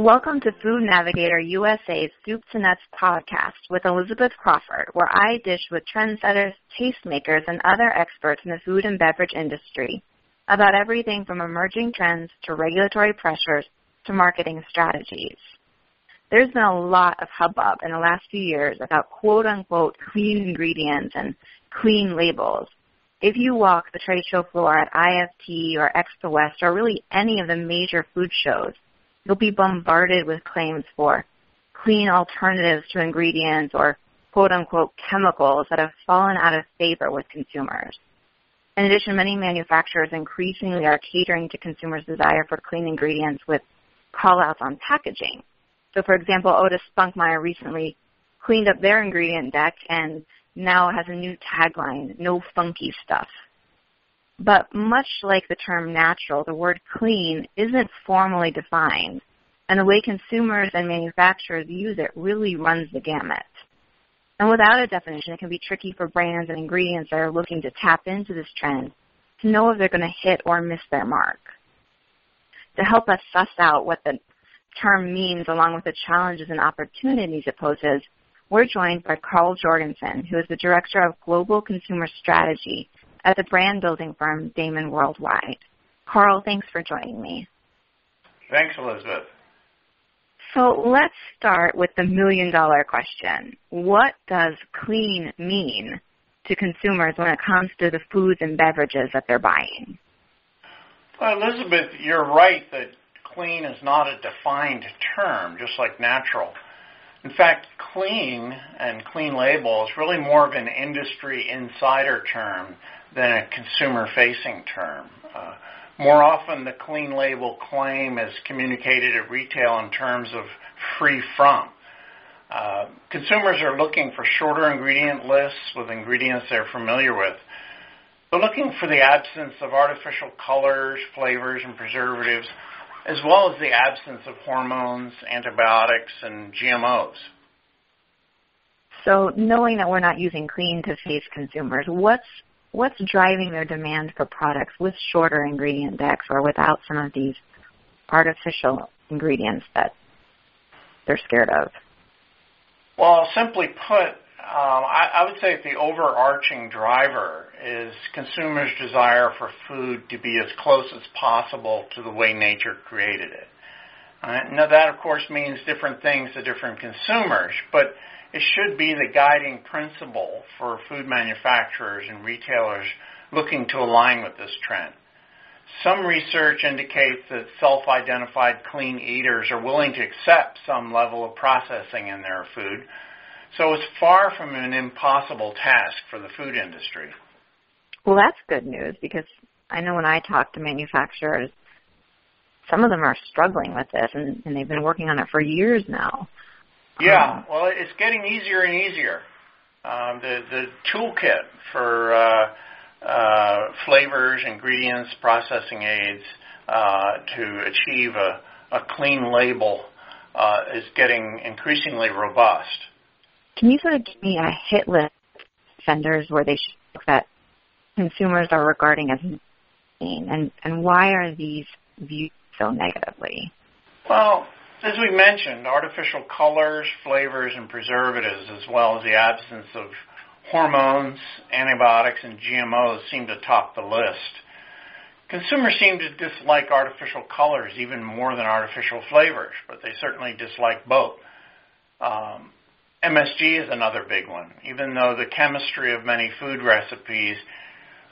Welcome to Food Navigator USA's Soup to Nuts podcast with Elizabeth Crawford, where I dish with trendsetters, tastemakers, and other experts in the food and beverage industry about everything from emerging trends to regulatory pressures to marketing strategies. There's been a lot of hubbub in the last few years about quote unquote clean ingredients and clean labels. If you walk the trade show floor at IFT or Expo West or really any of the major food shows, you'll be bombarded with claims for clean alternatives to ingredients or quote unquote chemicals that have fallen out of favor with consumers. In addition, many manufacturers increasingly are catering to consumers' desire for clean ingredients with call outs on packaging. So for example, Otis Spunkmeyer recently cleaned up their ingredient deck and now has a new tagline, no funky stuff. But much like the term natural, the word clean isn't formally defined, and the way consumers and manufacturers use it really runs the gamut. And without a definition, it can be tricky for brands and ingredients that are looking to tap into this trend to know if they're going to hit or miss their mark. To help us suss out what the term means along with the challenges and opportunities it poses, we're joined by Carl Jorgensen, who is the Director of Global Consumer Strategy at the brand building firm Daymon Worldwide. Carl, thanks for joining me. Thanks, Elizabeth. So let's start with the million dollar question. What does clean mean to consumers when it comes to the foods and beverages that they're buying? Well, Elizabeth, you're right that clean is not a defined term, just like natural. In fact, clean and clean label is really more of an industry insider term than a consumer-facing term. Uh, more often, the clean label claim is communicated at retail in terms of free from. Uh, consumers are looking for shorter ingredient lists with ingredients they're familiar with. They're looking for the absence of artificial colors, flavors, and preservatives, as well as the absence of hormones, antibiotics, and GMOs. So knowing that we're not using clean to face consumers, what's what's driving their demand for products with shorter ingredient decks or without some of these artificial ingredients that they're scared of? Well, simply put, um, I, I, would say the overarching driver is consumers' desire for food to be as close as possible to the way nature created it. Uh, now, that of course means different things to different consumers, but it should be the guiding principle for food manufacturers and retailers looking to align with this trend. Some research indicates that self-identified clean eaters are willing to accept some level of processing in their food, so it's far from an impossible task for the food industry. Well, that's good news because I know when I talk to manufacturers, some of them are struggling with this and, and they've been working on it for years now. Yeah, um, well, it's getting easier and easier. Um, the the toolkit for uh, uh, flavors, ingredients, processing aids uh, to achieve a, a clean label uh, is getting increasingly robust. Can you sort of give me a hit list of vendors where they show that consumers are regarding as clean, and and why are these viewed so negatively? Well, as we mentioned, artificial colors, flavors, and preservatives, as well as the absence of hormones, antibiotics, and GMOs seem to top the list. Consumers seem to dislike artificial colors even more than artificial flavors, but they certainly dislike both. Um, MSG is another big one. Even though the chemistry of many food recipes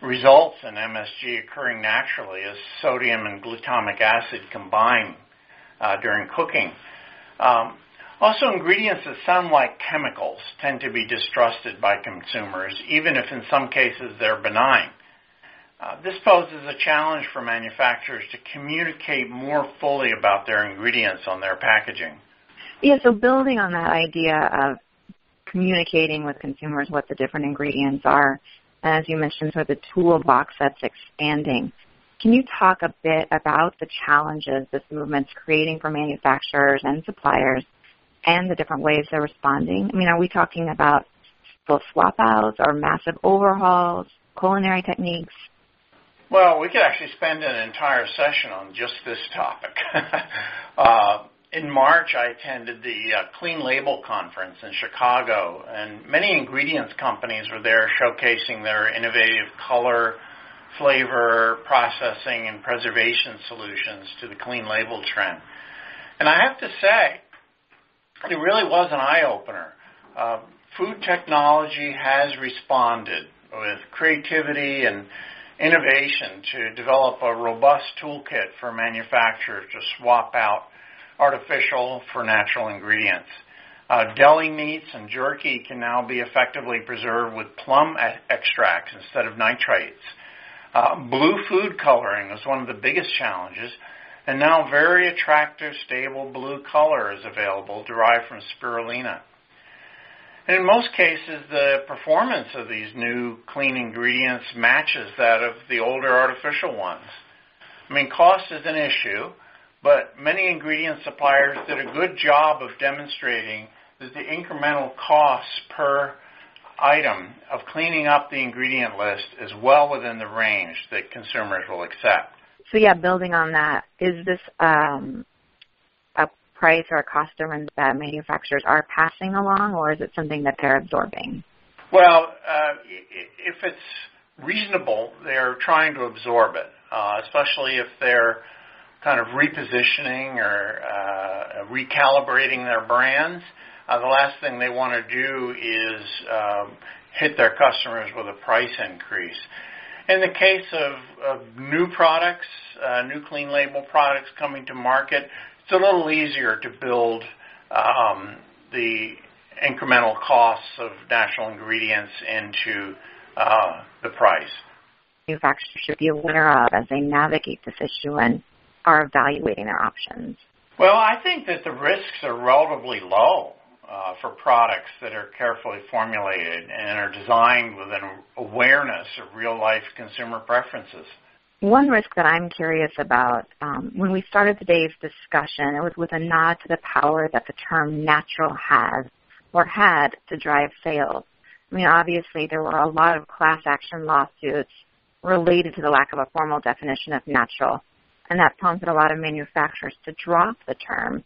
results in MSG occurring naturally as sodium and glutamic acid combine uh, during cooking. Um, also, ingredients that sound like chemicals tend to be distrusted by consumers, even if in some cases they're benign. Uh, this poses a challenge for manufacturers to communicate more fully about their ingredients on their packaging. Yeah, so building on that idea of communicating with consumers what the different ingredients are, as you mentioned, sort of the toolbox that's expanding. Can you talk a bit about the challenges this movement's creating for manufacturers and suppliers and the different ways they're responding? I mean, are we talking about full swap outs or massive overhauls, culinary techniques? Well, we could actually spend an entire session on just this topic. uh, in March, I attended the uh, Clean Label Conference in Chicago, and many ingredients companies were there showcasing their innovative color, flavor, processing, and preservation solutions to the clean label trend. And I have to say, it really was an eye opener. Uh, food technology has responded with creativity and innovation to develop a robust toolkit for manufacturers to swap out artificial for natural ingredients. Uh, deli meats and jerky can now be effectively preserved with plum extracts instead of nitrates. Uh, blue food coloring is one of the biggest challenges, and now very attractive, stable blue color is available derived from spirulina. And in most cases, the performance of these new clean ingredients matches that of the older artificial ones. I mean, cost is an issue, but many ingredient suppliers did a good job of demonstrating that the incremental costs per item of cleaning up the ingredient list is well within the range that consumers will accept. So yeah, building on that, is this um, a price or a cost difference that manufacturers are passing along, or is it something that they're absorbing? Well, uh, if it's reasonable, they're trying to absorb it, uh, especially if they're kind of repositioning or uh, recalibrating their brands, uh, the last thing they want to do is um, hit their customers with a price increase. In the case of, of new products, uh, new clean label products coming to market, it's a little easier to build um, the incremental costs of natural ingredients into uh, the price. Manufacturers should be aware of as they navigate this issue and are evaluating their options? Well, I think that the risks are relatively low uh, for products that are carefully formulated and are designed with an awareness of real life consumer preferences. One risk that I'm curious about, um, when we started today's discussion, it was with a nod to the power that the term natural has or had to drive sales. I mean, obviously, there were a lot of class action lawsuits related to the lack of a formal definition of natural and that prompted a lot of manufacturers to drop the term.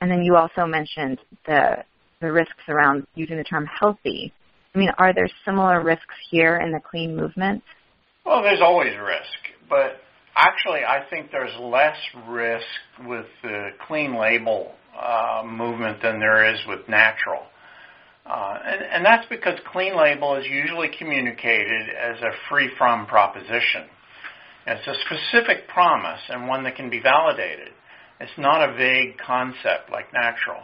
And then you also mentioned the the risks around using the term healthy. I mean, are there similar risks here in the clean movement? Well, there's always risk, but actually, I think there's less risk with the clean label uh, movement than there is with natural. Uh, and, and that's because clean label is usually communicated as a free from proposition. It's a specific promise and one that can be validated. It's not a vague concept like natural.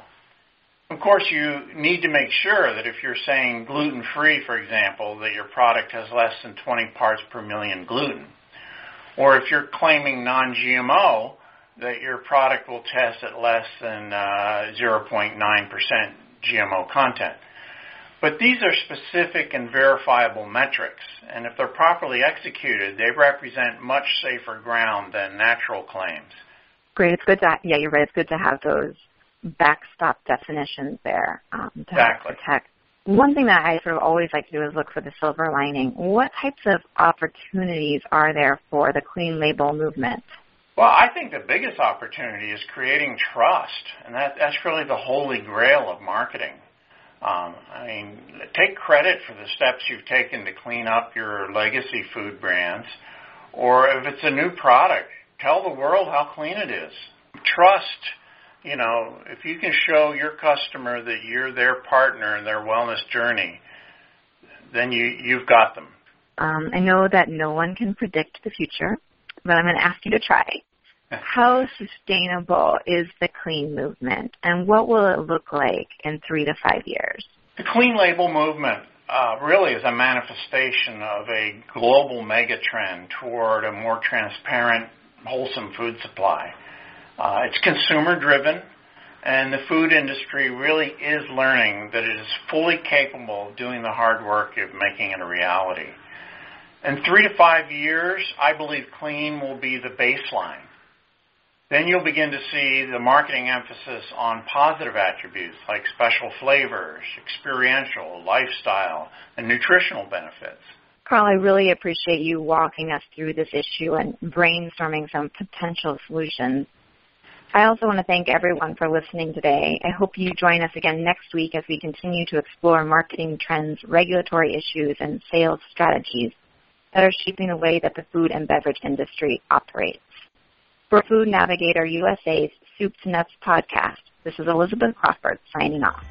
Of course, you need to make sure that if you're saying gluten free, for example, that your product has less than 20 parts per million gluten. Or if you're claiming non GMO, that your product will test at less than uh, 0.9% GMO content. But these are specific and verifiable metrics, and if they're properly executed, they represent much safer ground than natural claims. Great. It's good to yeah, you're right. It's good to have those backstop definitions there um, to exactly. protect. One thing that I sort of always like to do is look for the silver lining. What types of opportunities are there for the clean label movement? Well, I think the biggest opportunity is creating trust, and that, that's really the holy grail of marketing. Um, I mean, take credit for the steps you've taken to clean up your legacy food brands, or if it's a new product, tell the world how clean it is. Trust, you know, if you can show your customer that you're their partner in their wellness journey, then you you've got them. Um, I know that no one can predict the future, but I'm going to ask you to try. How sustainable is the clean movement, and what will it look like in three to five years? The clean label movement uh, really is a manifestation of a global mega trend toward a more transparent, wholesome food supply. Uh, it's consumer driven, and the food industry really is learning that it is fully capable of doing the hard work of making it a reality. In three to five years, I believe clean will be the baseline then you'll begin to see the marketing emphasis on positive attributes like special flavors, experiential, lifestyle, and nutritional benefits. Carl, I really appreciate you walking us through this issue and brainstorming some potential solutions. I also want to thank everyone for listening today. I hope you join us again next week as we continue to explore marketing trends, regulatory issues, and sales strategies that are shaping the way that the food and beverage industry operates for Food Navigator USA's Soup to Nuts podcast. This is Elizabeth Crawford signing off.